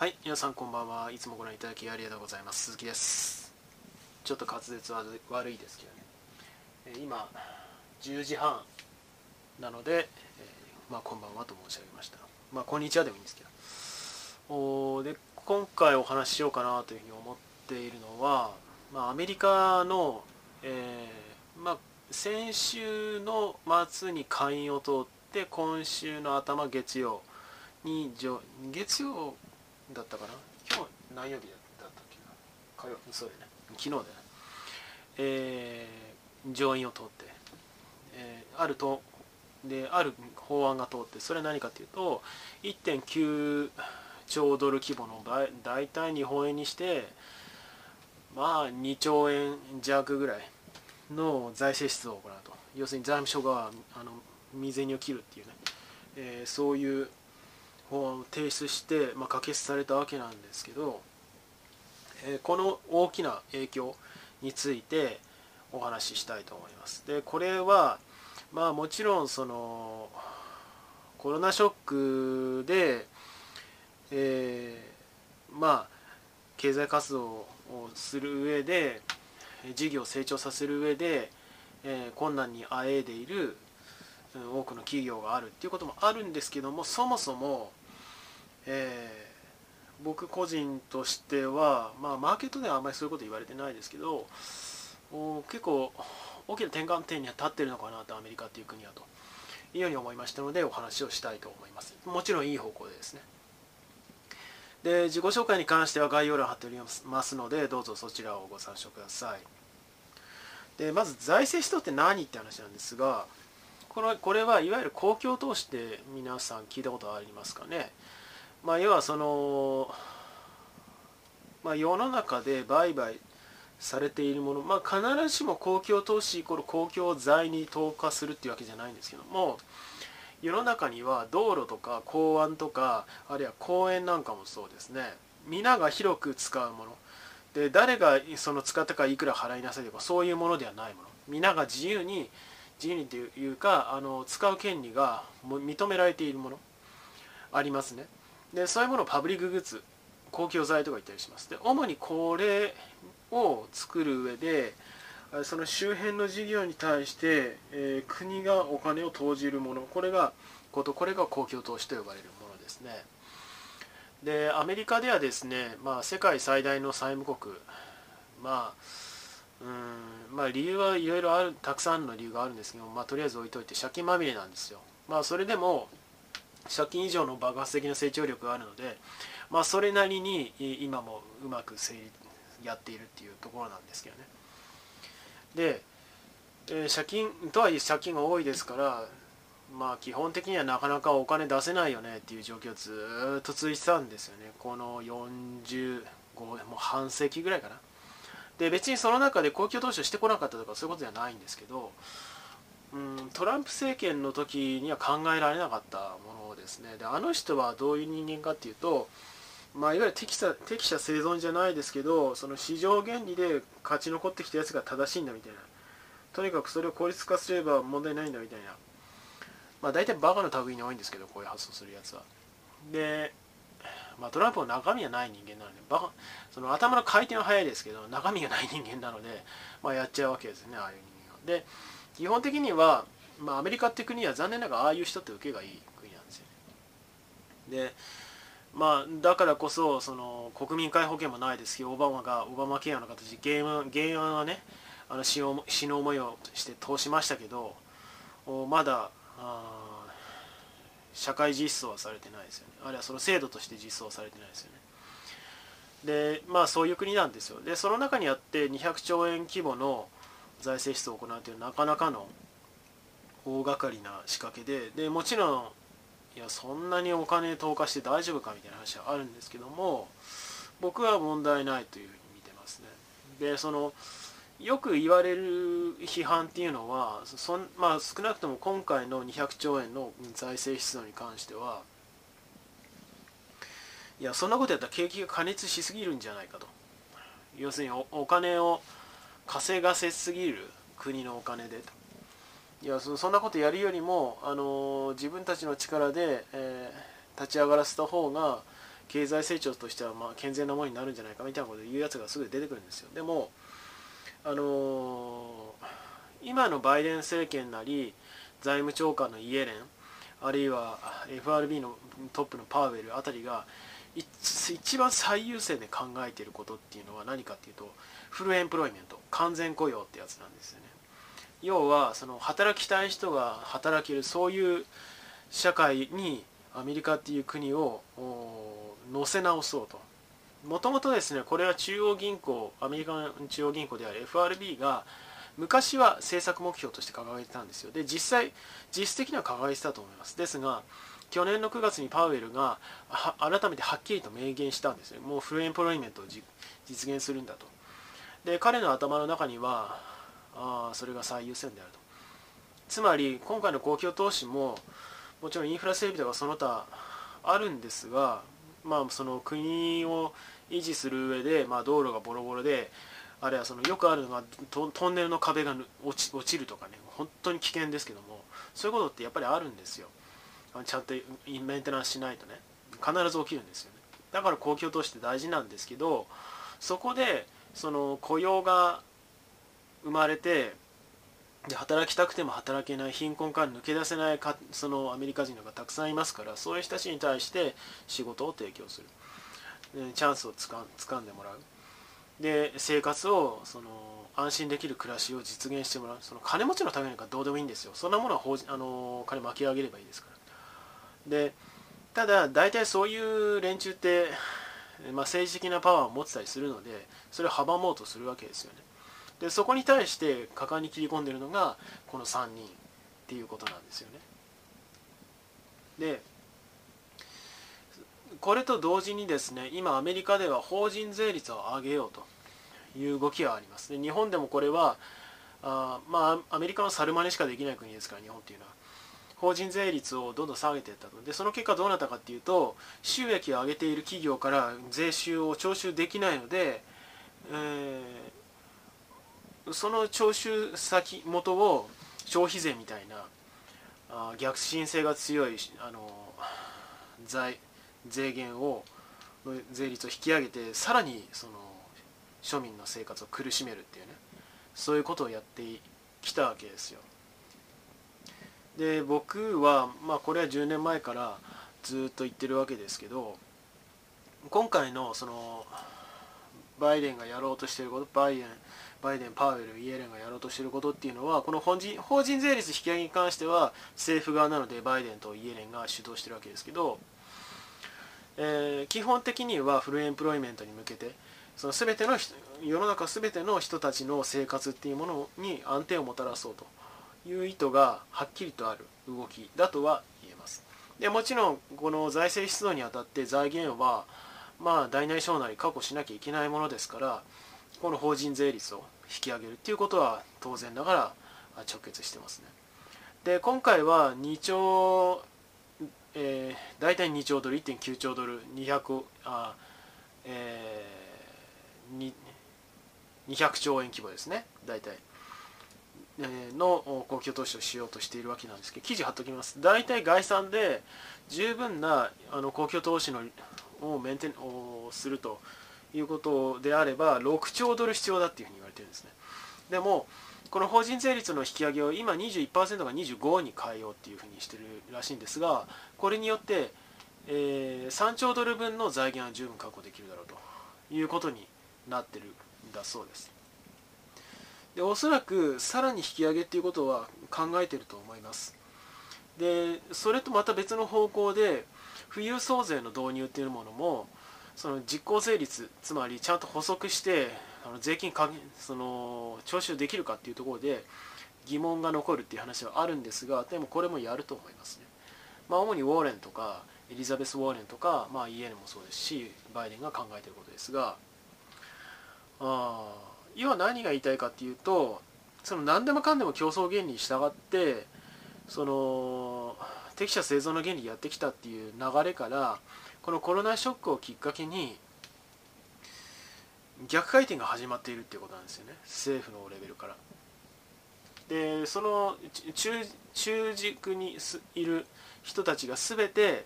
はい、皆さんこんばんは。いつもご覧いただきありがとうございます。鈴木です。ちょっと滑舌は悪いですけどね。え今、10時半なので、えまあ、こんばんはと申し上げました。まあ、こんにちはでもいいんですけど。おで、今回お話ししようかなというふうに思っているのは、まあ、アメリカの、えーまあ、先週の末に下院を通って、今週の頭月曜に上、月曜だったかな？今日何曜日だったっけな？火曜そうだよね。昨日だよね。えー上院を通って、えーあるとである法案が通って。それは何かというと1.9兆ドル規模の大体日本円にしてまあ2兆円弱ぐらいの財政出動を行うと。要するに財務省があの未然にを切るっていうね、えーそういう法案を提出して、まあ、可決されたわけなんですけど、えーこの大きな影響についてお話ししたいと思います。でこれはまあもちろんそのコロナショックで、えーまあ経済活動をする上で事業を成長させる上で、えー困難にあえいでいる多くの企業があるっていうこともあるんですけどもそもそも、えー僕個人としては、まあ、マーケットではあんまりそういうこと言われてないですけどお結構大きな転換点には立ってるのかなとアメリカっていう国はというように思いましたのでお話をしたいと思います。もちろんいい方向でですね。で自己紹介に関しては概要欄貼っておりますのでどうぞそちらをご参照ください。でまず財政出動って何って話なんですがこれこれはいわゆる公共投資って皆さん聞いたことありますかね？まあ、要はその、まあ、世の中で売買されているもの、まあ、必ずしも公共投資イコール公共財に投下するっていうわけじゃないんですけども世の中には道路とか港湾とかあるいは公園なんかもそうですね。皆が広く使うもの。で誰がその使ったかいくら払いなさいとかそういうものではないもの。皆が自由に自由にというかあの使う権利が認められているもの。ありますね。でそういうものをパブリックグッズ公共財とか言ったりします。で主にこれを作る上でその周辺の事業に対して、えー国がお金を投じるものこれがことこれが公共投資と呼ばれるものですね。でアメリカではですね、まあ、世界最大の債務国まあうんまあ理由はいろいろあるたくさんの理由があるんですけど、まあ、とりあえず置いといて借金まみれなんですよ。まあそれでも借金以上の爆発的な成長力があるので、まあ、それなりに今もうまくやっているっていうところなんですけどね。で、えー借金とはいえ借金が多いですからまあ基本的にはなかなかお金出せないよねっていう状況ずっと続いてたんですよね。この45もう半世紀ぐらいかな。で別にその中で公共投資をしてこなかったとかそういうことではないんですけどうん、トランプ政権の時には考えられなかったものですね。であの人はどういう人間かっていうと、まあ、いわゆる適者適者生存じゃないですけどその市場原理で勝ち残ってきたやつが正しいんだみたいな。とにかくそれを効率化すれば問題ないんだみたいな。まあ大体バカの類に多いんですけどこういう発想するやつは。で、まあ、トランプは中身がない人間なのでバカその頭の回転は速いですけど中身がない人間なので、まあ、やっちゃうわけですねああいう人間は。で基本的には、まあ、アメリカって国は残念ながらああいう人って受けがいい国なんですよね。でまあだからこそその国民皆保険もないですけどオバマがオバマケアの形で原案原案はねあの死の死の思いをして通しましたけどまだあ社会実装はされてないですよね。あるいはその制度として実装されてないですよね。でまあそういう国なんですよ。でその中にあって200兆円規模の財政出動を行うというなかなかの大掛かりな仕掛けででもちろんいやそんなにお金投下して大丈夫かみたいな話はあるんですけども僕は問題ないというふうに見てますね。でそのよく言われる批判っていうのはそん、まあ、少なくとも今回の200兆円の財政出動に関してはいやそんなことやったら景気が過熱しすぎるんじゃないかと。要するにおお金を稼がせすぎる国のお金で。といやそそんなことやるよりも、あの自分たちの力で、えー立ち上がらせた方が経済成長としてはまあ健全なものになるんじゃないかみたいなことを言うやつがすぐ出てくるんですよ。でもあのー、今のバイデン政権なり財務長官のイエレンあるいは FRB のトップのパウエルあたりが一番最優先で考えていることっていうのは何かっていうとフルエンプロイメント完全雇用ってやつなんですよね。要はその働きたい人が働けるそういう社会にアメリカっていう国を乗せ直そうと。もともとですねこれは中央銀行アメリカの中央銀行である FRB が昔は政策目標として掲げてたんですよ。で実際実質的には掲げてたと思います。ですが去年の9月にパウエルが改めてはっきりと明言したんですね。もうフルエンプロイメントを実現するんだと。で彼の頭の中にはあそれが最優先であると。つまり今回の公共投資ももちろんインフラ整備とかその他あるんですが、まあ、その国を維持する上で、まあ、道路がボロボロであるいはそのよくあるのがトンネルの壁が落ち落ちるとかね。本当に危険ですけどもそういうことってやっぱりあるんですよ。ちゃんとメンテナンスしないとね。必ず起きるんですよね。だから公共投資って大事なんですけどそこでその雇用が生まれてで働きたくても働けない貧困から抜け出せないかそのアメリカ人のがたくさんいますからそういう人たちに対して仕事を提供する。チャンスをつかんでもらう。で生活をその安心できる暮らしを実現してもらう。その金持ちのためにかどうでもいいんですよ。そんなものは法あの金巻き上げればいいですから。でただ大体そういう連中って、まあ、政治的なパワーを持ってたりするのでそれを阻もうとするわけですよね。でそこに対して果敢に切り込んでるのがこの3人っていうことなんですよね。でこれと同時にですね今アメリカでは法人税率を上げようという動きがあります。で日本でもこれはあまあアメリカの猿真似しかできない国ですから日本っていうのは。法人税率をどんどん下げていったとでその結果どうなったかっていうと収益を上げている企業から税収を徴収できないので、えー、その徴収先元を消費税みたいなあ逆進性が強いあの財税源を税率を引き上げてさらにその庶民の生活を苦しめるっていうねそういうことをやってきたわけですよ。で僕はまあこれは10年前からずっと言ってるわけですけど今回のそのバイデンがやろうとしてることバイデンバイデン、パウエル、イエレンがやろうとしていることっていうのはこの法人法人税率引き上げに関しては政府側なのでバイデンとイエレンが主導してるわけですけどえー、基本的にはフルエンプロイメントに向けてその全ての世の中全ての人たちの生活っていうものに安定をもたらそうと。いう意図がはっきりとある動きだとは言えます。でもちろんこの財政出動にあたって財源はまあ大なり小なり確保しなきゃいけないものですからこの法人税率を引き上げるっていうことは当然ながら直結してますね。で今回は2兆えー、大体2兆ドル1.9兆ドル200あ、えー、200兆円規模ですね。大体、の公共投資をしようとしているわけなんですけど記事貼っときます。大体概算で十分なあの公共投資のをメンテをするということであれば6兆ドル必要だっていうふうに言われてるんですね。でもこの法人税率の引き上げを今21%が25に変えようっていうふうにしてるらしいんですがこれによって、えー、3兆ドル分の財源は十分確保できるだろうということになってるんだそうです。でおそらくさらに引き上げっていうことは考えてると思いますでそれとまた別の方向で富裕層税の導入っていうものもその実効税率つまりちゃんと補足してあの税金かその徴収できるかっていうところで疑問が残るっていう話はあるんですがでもこれもやると思いますね。まあ、主にウォーレンとかエリザベス・ウォーレンとか、まあ、イエレンもそうですしバイデンが考えてることですがああ要は何が言いたいかっていうとその何でもかんでも競争原理に従ってその適者製造の原理やってきたっていう流れからこのコロナショックをきっかけに逆回転が始まっているっていうことなんですよね政府のレベルから。でその中中軸にいる人たちが全て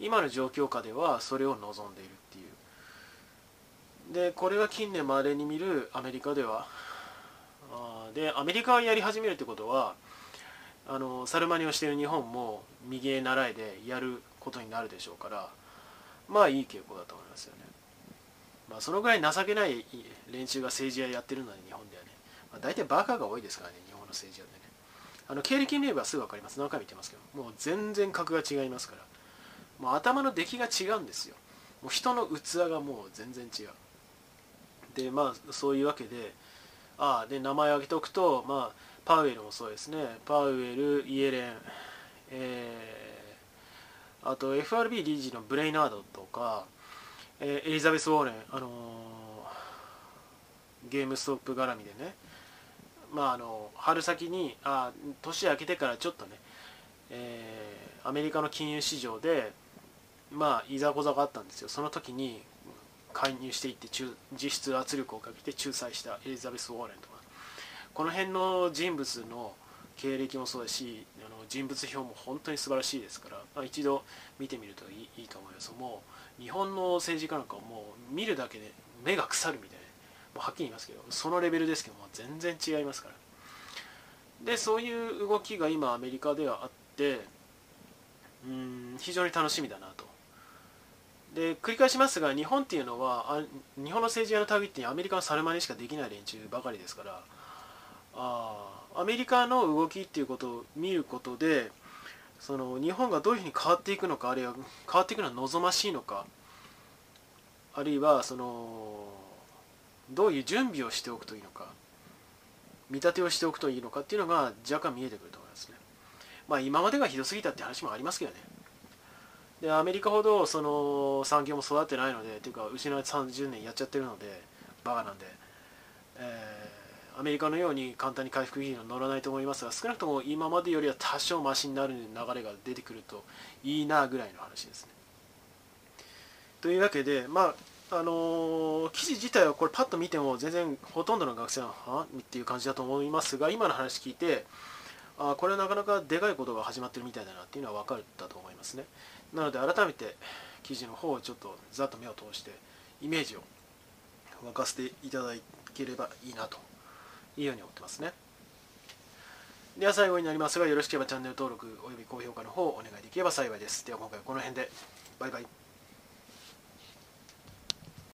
今の状況下ではそれを望んでいるでこれが近年まれに見るアメリカでは。あでアメリカがやり始めるってことはあのサルマニをしている日本も右へ習いでやることになるでしょうからまあいい傾向だと思いますよね、まあ、そのぐらい情けない連中が政治家やってるので日本ではね、まあ、大体バカが多いですからね日本の政治家でね。あの経歴見ればすぐ分かります。何回も言ってますけどもう全然格が違いますから。もう頭の出来が違うんですよ。もう人の器がもう全然違う。でまあそういうわけでああで名前を挙げておくとまあパウエルもそうですね。パウエルイエレンえー、あと FRB 理事のブレイナードとか、えー、エリザベス・ウォーレン、あのー、ゲームストップ絡みでね。まああの春先にあ年明けてからちょっとね、えー、アメリカの金融市場でまあいざこざがあったんですよ。その時に介入していって実質圧力をかけて仲裁したエリザベス・ウォーレンとか。この辺の人物の経歴もそうだしあの人物表も本当に素晴らしいですから、まあ、一度見てみるといいいいと思います。もう日本の政治家なんかもう見るだけで目が腐るみたいな。もうはっきり言いますけどそのレベルですけども全然違いますから。でそういう動きが今アメリカではあってうん非常に楽しみだなと。で繰り返しますが日本っていうのはあ日本の政治家の類ってアメリカのサルマネしかできない連中ばかりですからあアメリカの動きっていうことを見ることでその日本がどういうふうに変わっていくのかあるいは変わっていくのは望ましいのかあるいはそのどういう準備をしておくといいのか見立てをしておくといいのかっていうのが若干見えてくると思いますね。まあ今までがひどすぎたって話もありますけどね。でアメリカほどその産業も育ってないのでというか失われて30年やっちゃってるのでバカなんで、えー、アメリカのように簡単に回復基金は乗らないと思いますが少なくとも今までよりは多少マシになる流れが出てくるといいなぐらいの話ですね。というわけでまああのー、記事自体はこれパッと見ても全然ほとんどの学生はは？っていう感じだと思いますが今の話聞いてあこれはなかなかでかいことが始まってるみたいだなっていうのは分かったと思いますね。なので改めて記事の方をちょっとざっと目を通してイメージを沸かせていただければいいなというように思ってますね。では最後になりますがよろしければチャンネル登録および高評価の方をお願いできれば幸いです。では今回はこの辺で。バイバイ。